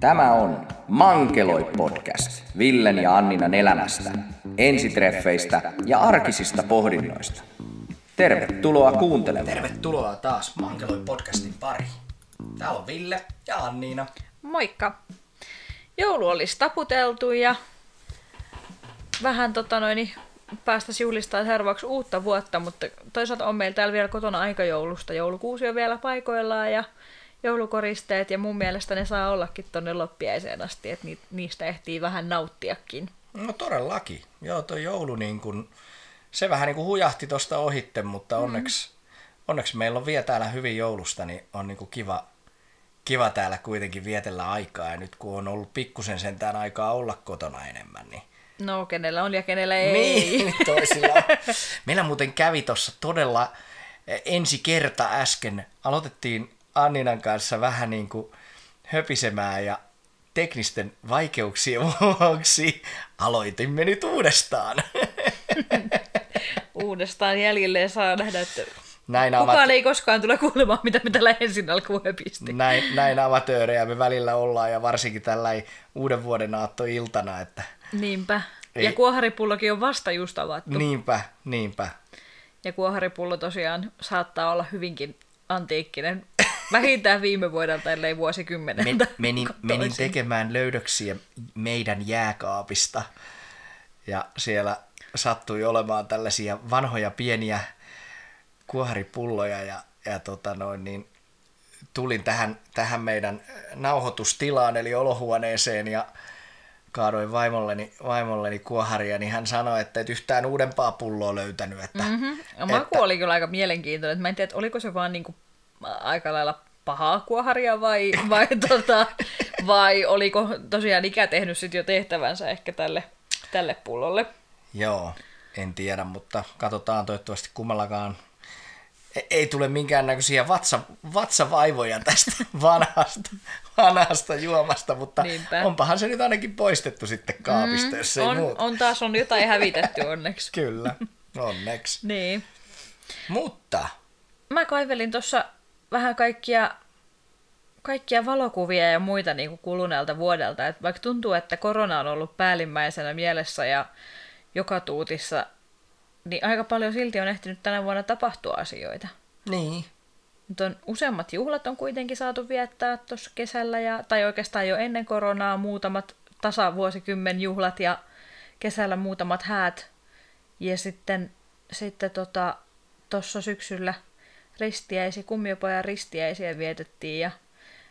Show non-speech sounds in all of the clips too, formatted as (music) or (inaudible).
Tämä on Mankeloi podcast Villen ja Anninan elämästä, ensitreffeistä ja arkisista pohdinnoista. Tervetuloa kuuntelemaan. Tervetuloa taas Mankeloi podcastin pariin. Täällä on Ville ja Anniina. Moikka! Joulu olisi taputeltu ja vähän tota noin, päästäisiin juhlistamaan seuraavaksi uutta vuotta, mutta toisaalta on meillä täällä vielä kotona aika joulusta. Joulukuusi on vielä paikoillaan ja joulukoristeet ja mun mielestä ne saa ollakin tonne loppiaiseen asti, että niistä ehtii vähän nauttiakin. No todellakin. Joo, tuo joulu niin kun, se vähän niin kuin hujahti tuosta ohitte, mutta mm. onneksi, onneksi meillä on vielä täällä hyvin joulusta, niin on niin kuin kiva, kiva täällä kuitenkin vietellä aikaa. Ja nyt kun on ollut pikkusen sentään aikaa olla kotona enemmän, niin No, kenellä on ja kenellä ei. Niin, (laughs) toisilla on. Meillä muuten kävi tuossa todella ensi kerta äsken. Aloitettiin Anninan kanssa vähän niin kuin höpisemään ja teknisten vaikeuksien vuoksi aloitimme nyt uudestaan. (laughs) uudestaan jäljelle saa nähdä, että näin kukaan amat... ei koskaan tule kuulemaan, mitä me tällä ensin alkuun höpisti. Näin, näin amatöörejä me välillä ollaan ja varsinkin tällä uuden vuoden aattoiltana. Että... Niinpä. Ei. Ja kuoharipullokin on vasta just avattu. Niinpä, niinpä. Ja kuoharipullo tosiaan saattaa olla hyvinkin antiikkinen vähintään viime vuodelta, ellei vuosikymmenen. Men, menin, (laughs) menin tekemään löydöksiä meidän jääkaapista ja siellä sattui olemaan tällaisia vanhoja pieniä kuoharipulloja ja, ja tota noin, niin tulin tähän, tähän meidän nauhoitustilaan eli olohuoneeseen ja kaadoin vaimolleni, vaimolleni kuoharia, niin hän sanoi, että et yhtään uudempaa pulloa löytänyt. Että, mm-hmm. Maku että... oli kyllä aika mielenkiintoinen. Mä en tiedä, oliko se vaan niinku aika lailla pahaa kuoharia vai, vai, (laughs) tota, vai oliko tosiaan ikä tehnyt sit jo tehtävänsä ehkä tälle, tälle pullolle? Joo, en tiedä, mutta katsotaan toivottavasti kummallakaan e- ei tule minkäännäköisiä vatsa, vatsavaivoja tästä (laughs) vanhasta, vanhasta juomasta, mutta Niinpä. onpahan se nyt ainakin poistettu sitten kaapista, mm, jos ei on, muuta. on taas on jotain hävitetty onneksi. Kyllä, onneksi. (laughs) niin. Mutta. Mä kaivelin tuossa vähän kaikkia, kaikkia valokuvia ja muita niin kuin kuluneelta vuodelta. Et vaikka tuntuu, että korona on ollut päällimmäisenä mielessä ja joka tuutissa, niin aika paljon silti on ehtinyt tänä vuonna tapahtua asioita. Niin. Mutta on, useammat juhlat on kuitenkin saatu viettää tuossa kesällä, ja, tai oikeastaan jo ennen koronaa muutamat tasavuosikymmen juhlat ja kesällä muutamat häät. Ja sitten, sitten tota, syksyllä ristiäisiä, kummiopojan ristiäisiä vietettiin. Ja,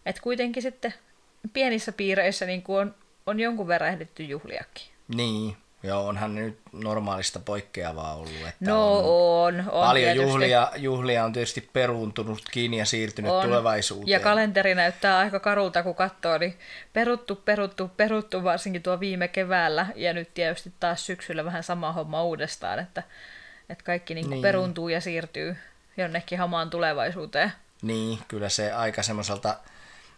et kuitenkin sitten pienissä piireissä niin on, on jonkun verran ehditty juhliakin. Niin, Joo, onhan ne nyt normaalista poikkeavaa ollut. Että no on, on, on Paljon juhlia, juhlia on tietysti peruuntunut kiinni ja siirtynyt on. tulevaisuuteen. Ja kalenteri näyttää aika karulta, kun katsoo, niin peruttu, peruttu, peruttu varsinkin tuo viime keväällä. Ja nyt tietysti taas syksyllä vähän sama homma uudestaan, että, että kaikki niin niin. peruuntuu ja siirtyy jonnekin hamaan tulevaisuuteen. Niin, kyllä se aika semmoiselta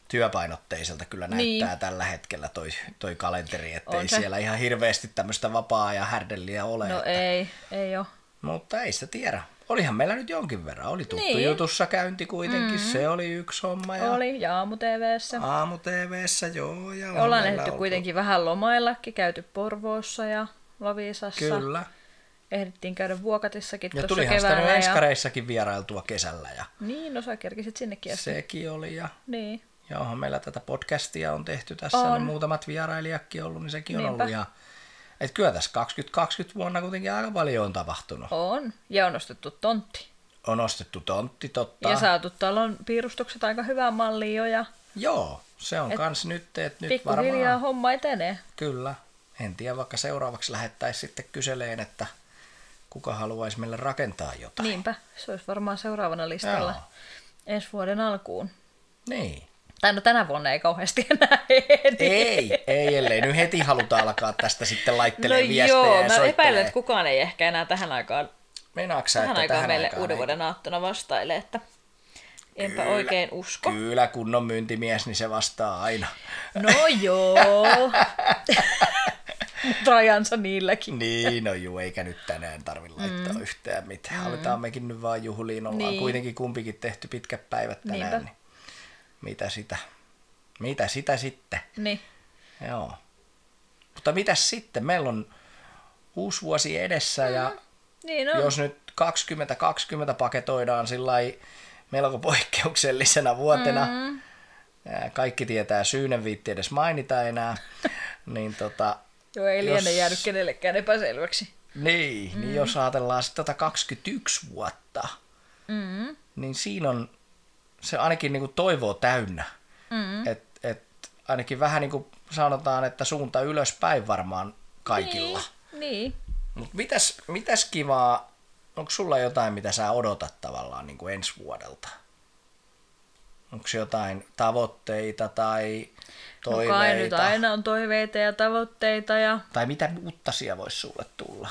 työpainotteiselta kyllä niin. näyttää tällä hetkellä toi, toi kalenteri, ettei siellä ihan hirveästi tämmöistä vapaa-ajan härdelliä ole. No että... ei, ei ole. Mutta ei sitä tiedä. Olihan meillä nyt jonkin verran. Oli tuttu niin. jutussa käynti kuitenkin. Mm-hmm. Se oli yksi homma. Ja... Oli, ja aamu TVssä. Aamu TVssä, joo. Ja Ollaan ehditty kuitenkin vähän lomaillakin. Käyty Porvoossa ja Lovisassa. Kyllä. Ehdittiin käydä Vuokatissakin ja tulihan keväällä. ja... enskareissakin vierailtua kesällä. Ja... Niin, no sä kerkisit sinnekin. Sekin oli. Ja... Niin. Ja onhan meillä tätä podcastia on tehty tässä, on. niin muutamat vierailijakin ollut, niin sekin on Niinpä. ollut. Ja, et kyllä tässä 2020 vuonna kuitenkin aika paljon on tapahtunut. On, ja on ostettu tontti. On ostettu tontti, totta. Ja saatu talon piirustukset aika hyvään malliin jo. Ja... Joo, se on et kans nyt, että nyt varmaan... homma etenee. Kyllä. En tiedä, vaikka seuraavaksi lähettäisiin sitten kyseleen, että kuka haluaisi meille rakentaa jotain. Niinpä, se olisi varmaan seuraavana listalla Joo. ensi vuoden alkuun. Niin. Tai no tänä vuonna ei kauheasti enää heti. Ei, ei, ellei nyt heti haluta alkaa tästä sitten laittelemaan no viestejä joo, mä epäilen, että kukaan ei ehkä enää tähän aikaan, Meinaaksa, tähän että aikaan tähän meille aikaan uuden vuoden aattona vastaile, että enpä kyllä, oikein usko. Kyllä, kunnon myyntimies, niin se vastaa aina. No joo. (laughs) Rajansa niilläkin. Niin, no juu, eikä nyt tänään tarvitse laittaa mm. yhtään mitään. Mm. Aletaan mekin nyt vaan juhliin, ollaan niin. kuitenkin kumpikin tehty pitkät päivät tänään. Niinpä. Niin mitä sitä, Mitä sitä sitten? Niin. Joo. Mutta mitäs sitten? Meillä on uusi vuosi edessä ja Niin on. jos nyt 2020 paketoidaan sillä melko poikkeuksellisena vuotena, mm. kaikki tietää syyn, en viitti edes mainita enää, (laughs) niin tota, Joo, ei liene jos- jäänyt kenellekään epäselväksi. niin, mm. niin jos ajatellaan sitten tota 21 vuotta, Mm. niin siinä on se ainakin niinku toivoa täynnä. Mm. Et, et ainakin vähän niin kuin sanotaan, että suunta ylöspäin varmaan kaikilla. Niin. niin. Mutta mitäs, mitäs kivaa, onko sulla jotain, mitä sä odotat tavallaan niin kuin ensi vuodelta? Onko jotain tavoitteita tai No kai toiveita? nyt aina on toiveita ja tavoitteita ja Tai mitä uutta siellä voisi sulle tulla?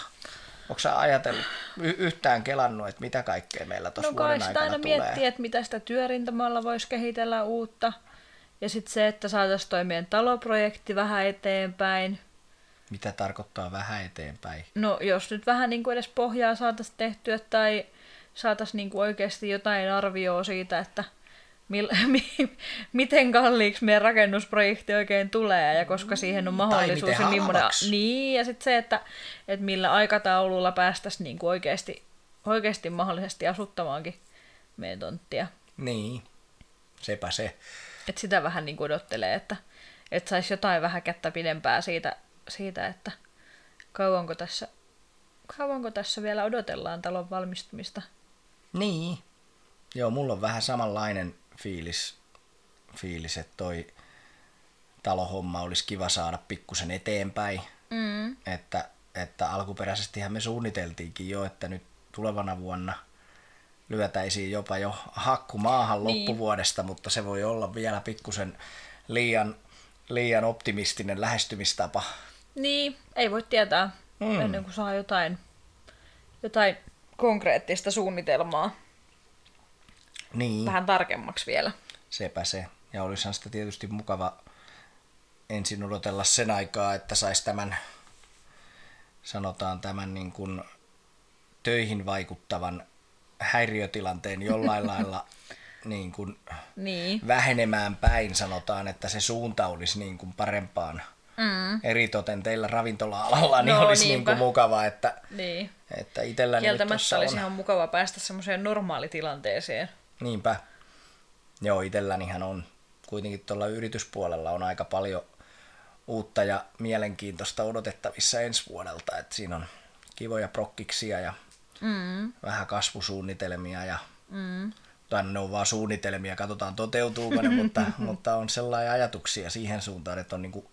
Onko sä ajatellut, y- yhtään kelannut, että mitä kaikkea meillä tuossa No vuoden aikana aina tulee? miettii, että mitä sitä työrintamalla voisi kehitellä uutta. Ja sitten se, että saataisiin toi meidän taloprojekti vähän eteenpäin. Mitä tarkoittaa vähän eteenpäin? No jos nyt vähän niin kuin edes pohjaa saataisiin tehtyä tai saataisiin niin kuin oikeasti jotain arvioa siitä, että mil, (laughs) mi, miten kalliiksi meidän rakennusprojekti oikein tulee ja koska siihen on mahdollisuus. miten ja halvaksi. Niin, ja sitten se, että, että millä aikataululla päästäisiin niin kuin oikeasti, oikeasti mahdollisesti asuttamaankin meidän tonttia. Niin, sepä se. Että sitä vähän niin kuin odottelee, että, että saisi jotain vähän kättä pidempää siitä, siitä että kauanko tässä, kauanko tässä vielä odotellaan talon valmistumista. Niin. Joo, mulla on vähän samanlainen fiilis, fiilis että toi talohomma olisi kiva saada pikkusen eteenpäin. Mm. Että, että alkuperäisestihän me suunniteltiinkin jo, että nyt tulevana vuonna lyötäisiin jopa jo hakku maahan Niin. loppuvuodesta, mutta se voi olla vielä pikkusen liian, liian optimistinen lähestymistapa. Niin, ei voi tietää Mm. ennen kuin saa jotain, jotain konkreettista suunnitelmaa Niin. vähän tarkemmaksi vielä. Sepä se. Ja olisihan sitä tietysti mukava ensin odotella sen aikaa, että saisi tämän, sanotaan tämän niin kuin töihin vaikuttavan häiriötilanteen jollain (laughs) lailla niin kuin Niin. vähenemään päin, sanotaan, että se suunta olisi niin kuin parempaan. Mm. Eritoten teillä ravintola-alalla, niin No, olisi niin kuin mukava, että, Niin. että itselläni Kieltämättä olisi on. ihan mukava päästä semmoiseen normaalitilanteeseen. Niinpä. Joo, itsellänihän on kuitenkin tuolla yrityspuolella on aika paljon uutta ja mielenkiintoista odotettavissa ensi vuodelta. Et siinä on kivoja prokkiksia ja Mm. vähän kasvusuunnitelmia ja Mm. tai ne on vaan suunnitelmia, katsotaan toteutuuko ne, mutta, (laughs) mutta on sellaisia ajatuksia siihen suuntaan, että on niinku,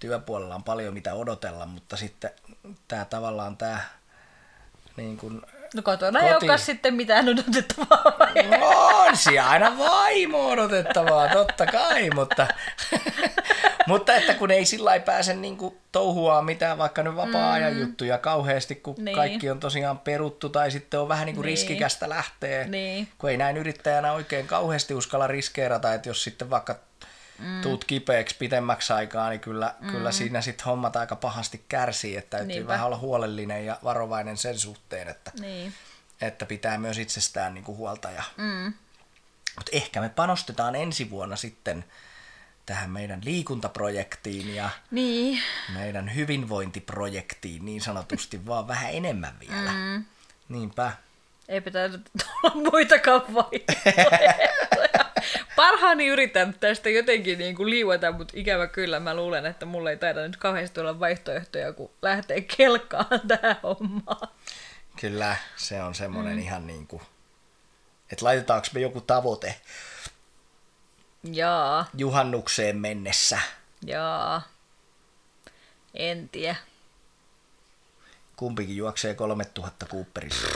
työpuolella on paljon mitä odotella, mutta sitten tämä tavallaan tämä niin kuin, No kotona Koti. ei olekaan sitten mitään odotettavaa. vai? On siellä aina vaimo odotettavaa, totta kai, mutta, mutta että kun ei sillä lailla pääse niinku touhua mitään vaikka nyt vapaa-ajan mm. juttuja kauheasti, kun niin. Niin. kaikki on tosiaan peruttu tai sitten on vähän niinku Niin. riskikästä lähtee, Niin. kun ei näin yrittäjänä oikein kauheasti uskalla riskeerata, että jos sitten vaikka mm. tuut kipeäksi pitemmäksi aikaa, niin kyllä, mm. kyllä siinä sitten hommat aika pahasti kärsii, että täytyy Niinpä. vähän olla huolellinen ja varovainen sen suhteen, että, Niin. että pitää myös itsestään niinku huolta ja Mm. mutta ehkä me panostetaan ensi vuonna sitten tähän meidän liikuntaprojektiin ja Niin. meidän hyvinvointiprojektiin niin sanotusti (laughs) vaan vähän enemmän vielä. Mm. Niinpä. Ei pitäisi tulla muitakaan vaihtoehtoja. (laughs) Parhaani yritän tästä jotenkin niin kuin liueta, mutta ikävä kyllä mä luulen, että mulle ei taida nyt kauheasti olla vaihtoehtoja, kun lähtee kelkaan tähän hommaan. Kyllä, se on semmoinen mm. ihan niin kuin, että laitetaanko me joku tavoite Jaa, juhannukseen mennessä. jaa. En tiedä. Kumpikin juoksee 3000 Cooperissa.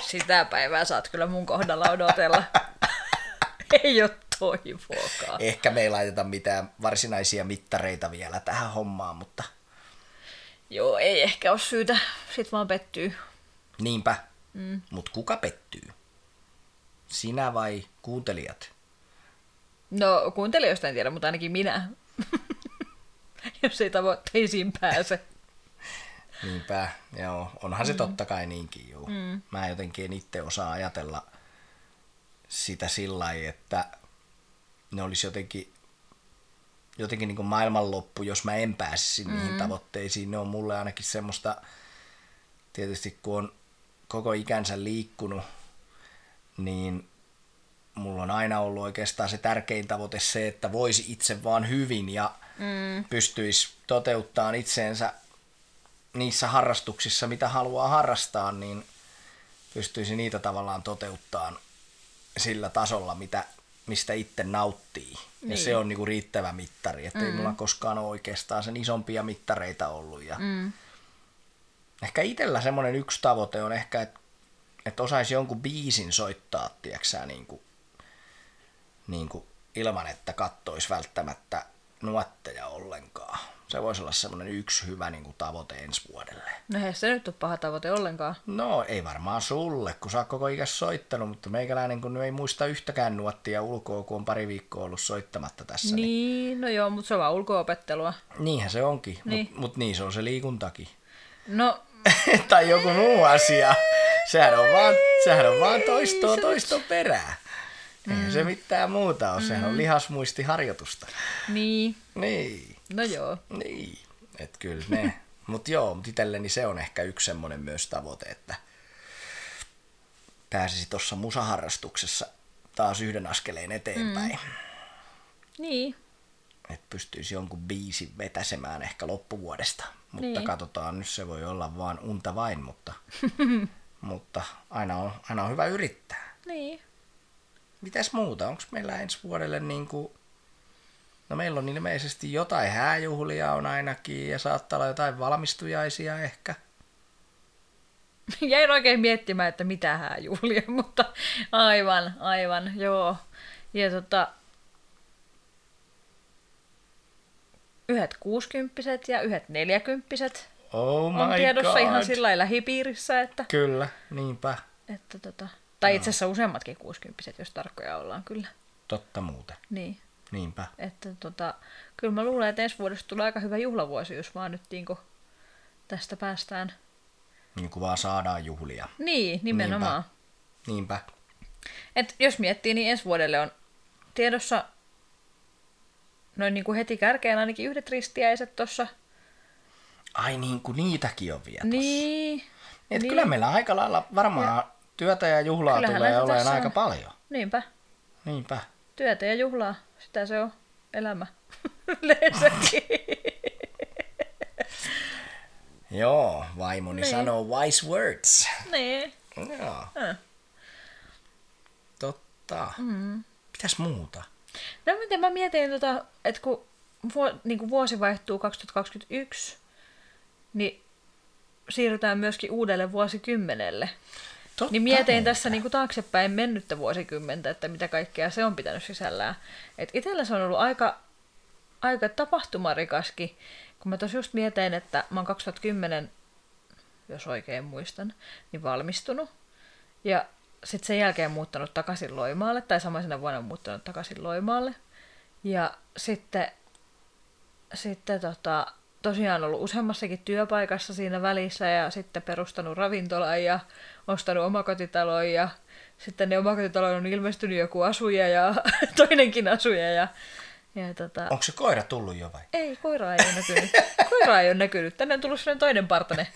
Sitä päivää saat kyllä mun kohdalla odotella. (laughs) (laughs) ei ole toivoakaan. Ehkä me ei laiteta mitään varsinaisia mittareita vielä tähän hommaan, mutta Joo, ei ehkä ole syytä. Sit vaan pettyy. niinpä. Mm. Mutta kuka pettyy? Sinä vai kuuntelijat? No, kuuntelijoista en tiedä, mutta ainakin minä. (laughs) Jos ei tavoitteisiin pääse. Niinpä, joo. Onhan se mm. totta kai niinkin, joo. Mm. Mä jotenkin en itse osaa ajatella sitä sillä lailla, että ne olisi jotenkin, jotenkin niin kuin maailmanloppu, jos mä en pääsisi niihin mm. tavoitteisiin. Ne on mulle ainakin semmoista, tietysti kun on koko ikänsä liikkunut, niin mulla on aina ollut oikeastaan se tärkein tavoite se, että voisi itse vaan hyvin ja mm. pystyisi toteuttaa itseensä niissä harrastuksissa, mitä haluaa harrastaa, niin pystyisi niitä tavallaan toteuttaa sillä tasolla, mitä, mistä itse nauttii. Niin. Ja se on niinku riittävä mittari, että mm. ei mulla koskaan ole oikeastaan sen isompia mittareita ollut. Ja mm. Ehkä itsellä semmoinen yksi tavoite on ehkä, että, että osaisi jonkun biisin soittaa, tiedätkö niin kuin, niin kuin ilman, että kattoisi välttämättä nuotteja ollenkaan. Se voisi olla semmoinen yksi hyvä niin kuin, tavoite ensi vuodelle. No ei se nyt ole paha tavoite ollenkaan. No ei varmaan sulle, kun sä oot koko ikäs soittanut, mutta meikäläinen kun ei muista yhtäkään nuottia ulkoa, kun on pari viikkoa ollut soittamatta tässä. Niin, niin... no joo, mutta se on vaan ulkoopettelua. Niinhän se onkin, niin. mutta mut niin se on se liikuntakin. No... (laughs) tai joku muu asia. Sehän on vaan, sehän on vaan toistoa toiston perää. Eihän mm. se mitään muuta ole, sehän mm. on lihasmuistiharjoitusta. Niin. Niin. No joo. Niin, että kyllä ne. (laughs) mutta joo, mutta itselleni se on ehkä yksi semmoinen myös tavoite, että pääsisi tuossa musaharrastuksessa taas yhden askeleen eteenpäin. Mm. Niin. Että pystyisi jonkun biisin vetäsemään ehkä loppuvuodesta. Mutta niin. katsotaan, nyt se voi olla vaan unta vain, mutta, (laughs) mutta aina, on, aina on hyvä yrittää. Niin. Mitäs muuta? Onko meillä ensi vuodelle niin kuin... No meillä on ilmeisesti jotain hääjuhlia on ainakin ja saattaa olla jotain valmistujaisia ehkä. (laughs) Jäin oikein miettimään, että mitä hääjuhlia, (laughs) mutta aivan, aivan, joo. Ja tota, yhdet kuusikymppiset ja yhdet neljäkymppiset oh on tiedossa God. ihan sillä lähipiirissä, että... Kyllä, niinpä. Että tota, tai itse asiassa useammatkin kuusikymppiset, jos tarkkoja ollaan kyllä. Totta muuten. Niin. Niinpä. Että tota, kyllä mä luulen, että ensi vuodesta tulee aika hyvä juhlavuosi, jos vaan nyt niin tästä päästään. Niin kuin vaan saadaan juhlia. Niin, nimenomaan. Niinpä. Niinpä. Et jos miettii, niin ensi vuodelle on tiedossa noin niin kuin heti kärkeen ainakin yhdet ristiäiset tuossa. Ai niin kuin niitäkin on vielä tossa. Niin. Et niin. kyllä meillä aika lailla varmaan ja. työtä ja juhlaa Kyllähän tulee olemaan aika paljon. Niinpä. Niinpä. Työtä ja juhlaa, sitä se on elämä. (laughs) Yleensäkin. (laughs) Joo, vaimoni niin. sanoo wise words. Niin. Joo. Äh. Totta. Mm. Mitäs muuta? No miten mä mietin, tota, että kun vuo, niin kuin vuosi vaihtuu 2021, niin siirrytään myöskin uudelle vuosikymmenelle. Totta niin mietin muuta. tässä niin kuin taaksepäin mennyttä vuosikymmentä, että mitä kaikkea se on pitänyt sisällään. Et itsellä se on ollut aika, aika tapahtumarikaskin, kun mä tosiaan just mietin, että mä oon 2010, jos oikein muistan, niin valmistunut. Ja sitten sen jälkeen muuttanut takaisin Loimaalle, tai samaisena vuonna muuttanut takaisin Loimaalle. Ja sitten, sitten tota, tosiaan ollut useammassakin työpaikassa siinä välissä ja sitten perustanut ravintolan ja ostanut omakotitalon ja sitten ne omakotitalon on ilmestynyt joku asuja ja (laughs) toinenkin asuja ja ja tota... Onko se koira tullut jo vai? Ei, koira ei ole näkynyt. koira ei ole näkynyt. Tänne on tullut sellainen toinen partane.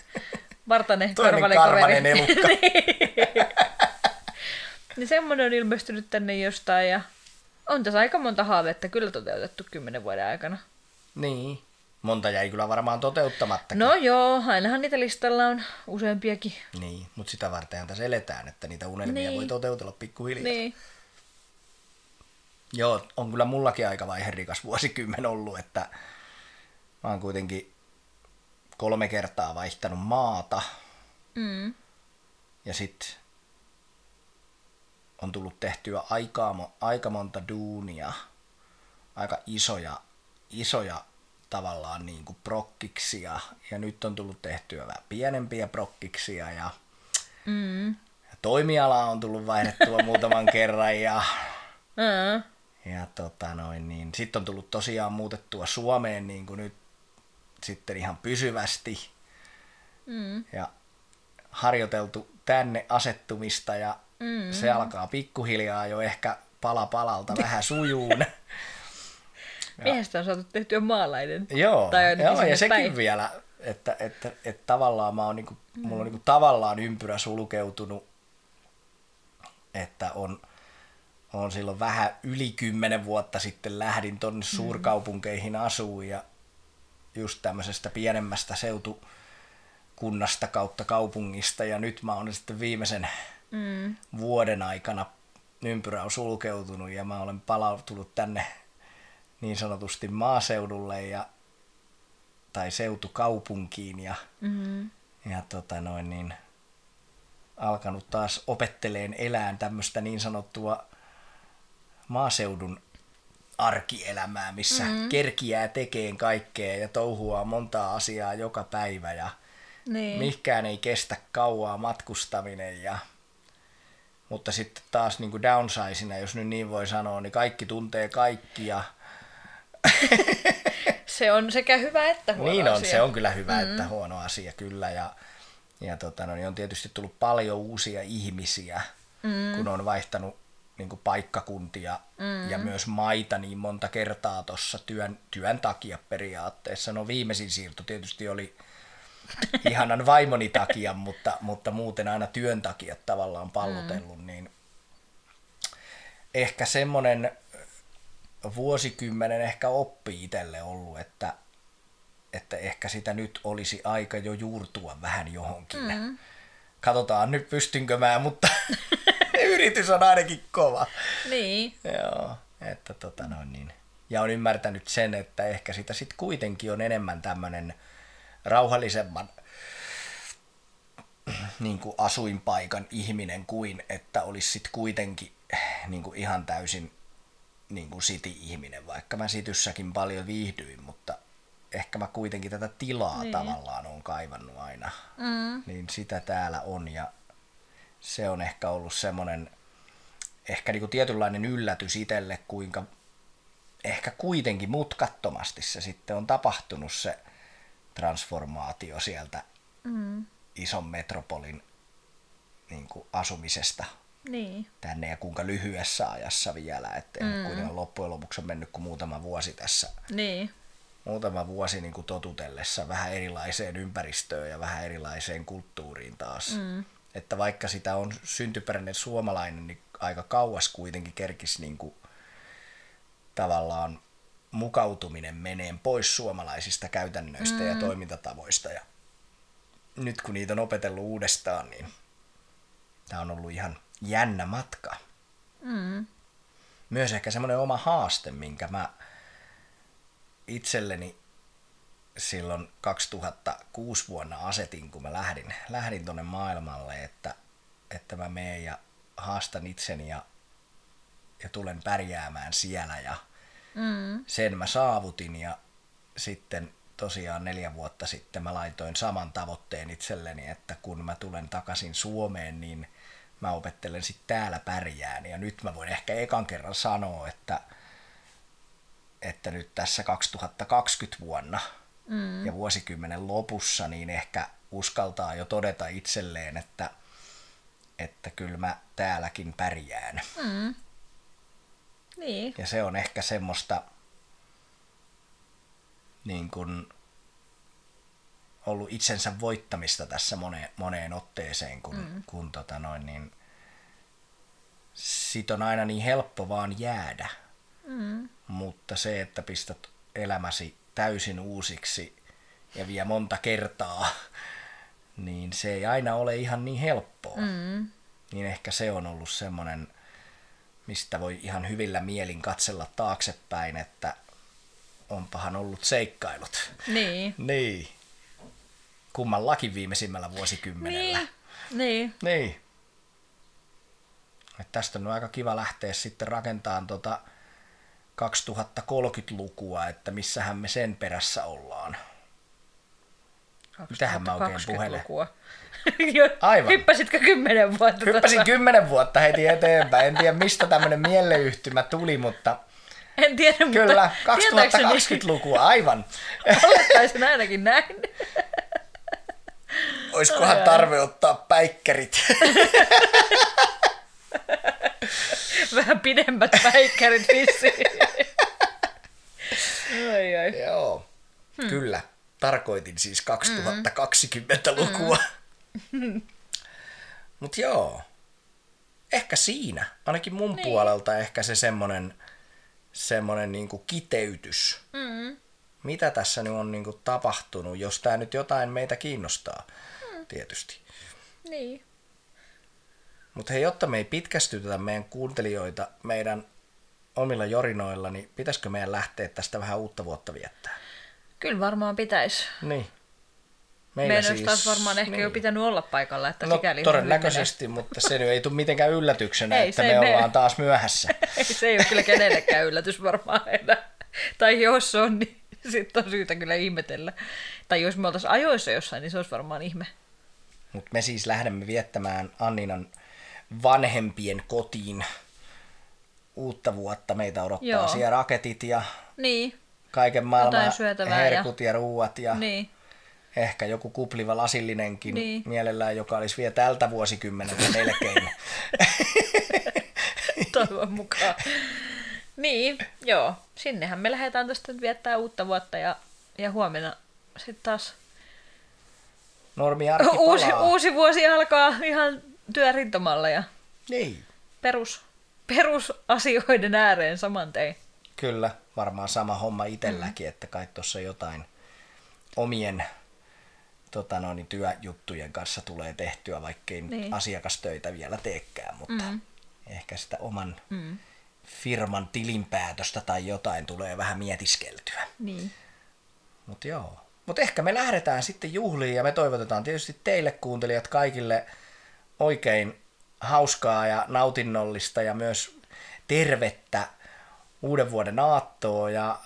Partane, toinen karvanen elukka. (laughs) niin semmoinen on ilmestynyt tänne jostain ja on tässä aika monta haavetta kyllä toteutettu kymmenen vuoden aikana. Niin. Monta jäi kyllä varmaan toteuttamatta. No joo, ainahan niitä listalla on useampiakin. Niin, mutta sitä varten tässä eletään, että niitä unelmia niin. voi toteutella pikkuhiljaa. Niin. Joo, on kyllä mullakin aika vaiherikas vuosikymmen ollut, että mä oon kuitenkin kolme kertaa vaihtanut maata. Mm. Ja sitten on tullut tehtyä aika, aika monta duunia, aika isoja, isoja tavallaan niin kuin prokkiksia, ja nyt on tullut tehtyä vähän pienempiä prokkiksia, ja, mm. ja toimiala on tullut vaihdettua (laughs) muutaman kerran, ja, mm. ja tota noin, niin sitten on tullut tosiaan muutettua Suomeen niin kuin nyt sitten ihan pysyvästi, mm. ja harjoiteltu tänne asettumista, ja mm. se alkaa pikkuhiljaa jo ehkä pala palalta vähän sujuun. (laughs) Miehestä on saatu tehtyä maalainen. Joo, Tai joo ja sekin päin. vielä, että, että, että tavallaan mä oon niinku, mm. mulla on niinku tavallaan ympyrä sulkeutunut, että on, on silloin vähän yli kymmenen vuotta sitten lähdin tonne suurkaupunkeihin asuun ja just tämmöisestä pienemmästä seutukunnasta kautta kaupungista ja nyt mä oon sitten viimeisen Mm. vuoden aikana ympyrä on sulkeutunut ja mä olen palautunut tänne niin sanotusti maaseudulle ja, tai seutukaupunkiin ja, Mm. ja tota noin niin, alkanut taas opetteleen elään tämmöistä niin sanottua maaseudun arkielämää, missä mm. kerkiää tekeen kaikkea ja touhuaa montaa asiaa joka päivä ja Niin. Mihkään ei kestä kauaa matkustaminen ja mutta sitten taas niin kuin downsizina, jos nyt niin voi sanoa, niin kaikki tuntee kaikki ja (laughs) Se on sekä hyvä että huono niin on, asia. se on kyllä hyvä, mm. että huono asia kyllä ja, ja tota, no, niin on tietysti tullut paljon uusia ihmisiä, mm. kun on vaihtanut niin kuin paikkakuntia mm. ja myös maita niin monta kertaa tuossa työn, työn takia periaatteessa. No viimeisin siirto tietysti oli ihanan vaimoni takia, (laughs) mutta, mutta muuten aina työn takia tavallaan pallotellut, mm. niin ehkä semmoinen vuosikymmenen ehkä oppi itselle ollut, että, että ehkä sitä nyt olisi aika jo juurtua vähän johonkin. Mm. Katsotaan nyt pystynkö mä, mutta (laughs) yritys on ainakin kova. Niin. Joo, että tota noin niin. Ja on ymmärtänyt sen, että ehkä sitä sitten kuitenkin on enemmän tämmöinen rauhallisemman niin kuin asuinpaikan ihminen kuin että olisi sitten kuitenkin niin kuin ihan täysin niin kuin city-ihminen, vaikka mä sityssäkin paljon viihdyin, mutta ehkä mä kuitenkin tätä tilaa niin. tavallaan on kaivannut aina. Mm. Niin sitä täällä on ja se on ehkä ollut semmoinen ehkä niin kuin tietynlainen yllätys itselle, kuinka ehkä kuitenkin mutkattomasti se sitten on tapahtunut se transformaatio sieltä mm. ison metropolin niin kuin asumisesta Niin. tänne ja kuinka lyhyessä ajassa vielä, että mm. kuitenkaan loppujen lopuksi on mennyt kuin muutama vuosi tässä, Niin. muutama vuosi niin kuin totutellessa vähän erilaiseen ympäristöön ja vähän erilaiseen kulttuuriin taas. Mm. Että vaikka sitä on syntyperäinen suomalainen, niin aika kauas kuitenkin kerkis niin kuin tavallaan mukautuminen meneen pois suomalaisista käytännöistä mm. ja toimintatavoista. Ja nyt kun niitä on opetellut uudestaan, niin tämä on ollut ihan jännä matka. Mm. Myös ehkä semmoinen oma haaste, minkä mä itselleni silloin 2006 vuonna asetin, kun mä lähdin, lähdin tonne maailmalle, että, että mä meen ja haastan itseni ja, ja tulen pärjäämään siellä ja Mm. sen mä saavutin ja sitten tosiaan neljä vuotta sitten mä laitoin saman tavoitteen itselleni, että kun mä tulen takaisin Suomeen, niin mä opettelen sitten täällä pärjään. Ja nyt mä voin ehkä ekan kerran sanoa, että, että nyt tässä 2020 vuonna mm. ja vuosikymmenen lopussa, niin ehkä uskaltaa jo todeta itselleen, että, että kyllä mä täälläkin pärjään. Mm. Niin. Ja se on ehkä semmoista niin kuin ollut itsensä voittamista tässä moneen, moneen otteeseen, kun, mm. kun tota noin, niin sit on aina niin helppo vaan jäädä. Mm. Mutta se, että pistät elämäsi täysin uusiksi ja vie monta kertaa, (laughs) niin se ei aina ole ihan niin helppoa. Mm. Niin ehkä se on ollut semmoinen, mistä voi ihan hyvillä mielin katsella taaksepäin, että onpahan ollut seikkailut. Niin. (laughs) Niin. Kummallakin viimeisimmällä vuosikymmenellä. Niin. Niin. Niin. Et tästä on aika kiva lähteä sitten rakentamaan tota 2030-lukua, että missähän me sen perässä ollaan. Mitähän mä oikein puhelen? 2020-lukua. (laughs) Jo, Aivan. Hyppäsitkö kymmenen vuotta? Hyppäsin kymmenen vuotta heti eteenpäin. En tiedä mistä tämmöinen mieleyhtymä tuli, mutta En tiedä, kyllä mutta tietääkseni 2020-lukua, aivan. olettaisin ainakin näin. (laughs) Oiskohan tarve ottaa päikkärit? (laughs) Vähän pidemmät päikkärit vissiin. (laughs) ai, ai. Joo, hmm. kyllä. Tarkoitin siis 2020-lukua. Mm. (laughs) Mutta joo, ehkä siinä, ainakin mun niin. puolelta ehkä se semmonen, semmonen niinku kiteytys. Mm. Mitä tässä nyt on niinku tapahtunut, jos tämä nyt jotain meitä kiinnostaa. Tietysti. Niin. Mutta hei, jotta me ei pitkästytetä meidän kuuntelijoita meidän omilla jorinoilla, niin pitäisikö meidän lähteä tästä vähän uutta vuotta viettää? Kyllä varmaan pitäisi. Niin. Meillä Meidän siis... taas varmaan ehkä niin. jo pitänyt olla paikalla. Että no sikäli todennäköisesti, mutta se ei tule mitenkään yllätyksenä, ei, että me ne... ollaan taas myöhässä. (laughs) se ei ole kyllä kenellekään yllätys varmaan enää. Tai jos on, niin sitten on syytä kyllä ihmetellä. Tai jos me oltaisiin ajoissa jossain, niin se olisi varmaan ihme. Mutta me siis lähdemme viettämään Anninan vanhempien kotiin uutta vuotta. Meitä odottaa Joo. siellä raketit ja niin. kaiken maailman herkut ja, ja ruuat ja niin. ehkä joku kupliva lasillinenkin niin. mielellään, joka olisi vielä tältä vuosikymmeneltä melkein. (laughs) Toivon mukaan. Niin, joo. Sinnehän me lähdetään tästä viettää uutta vuotta ja, ja huomenna sitten taas Normi uusi, uusi vuosi alkaa ihan työrintamalla ja niin. perus, perusasioiden ääreen saman tein. Kyllä, varmaan sama homma itselläkin, mm. että kai tuossa jotain omien tota noin, työjuttujen kanssa tulee tehtyä, vaikkei niin. asiakastöitä vielä teekään, mutta mm. ehkä sitä oman mm. firman tilinpäätöstä tai jotain tulee vähän mietiskeltyä. Niin. Mutta joo. Mutta ehkä me lähdetään sitten juhliin ja me toivotetaan tietysti teille kuuntelijat kaikille oikein hauskaa ja nautinnollista ja myös tervettä uuden vuoden aattoa ja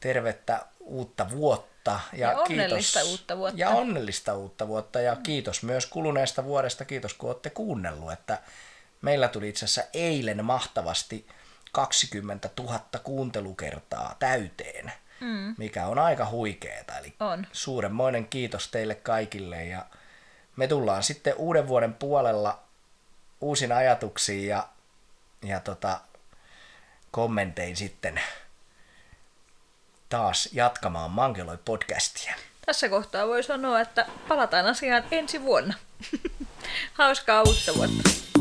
tervettä uutta vuotta. Ja, ja onnellista kiitos, uutta vuotta. Ja onnellista uutta vuotta ja kiitos myös kuluneesta vuodesta, kiitos kun olette kuunnellut, että meillä tuli itse asiassa eilen mahtavasti 20 000 kuuntelukertaa täyteen, mm. mikä on aika huikeeta. Eli on. suuremmoinen kiitos teille kaikille ja me tullaan sitten uuden vuoden puolella uusin ajatuksiin ja, ja tota, kommentein sitten taas jatkamaan Mankeloi-podcastia. Tässä kohtaa voi sanoa, että palataan asiaan ensi vuonna. (laughs) Hauskaa uutta vuotta.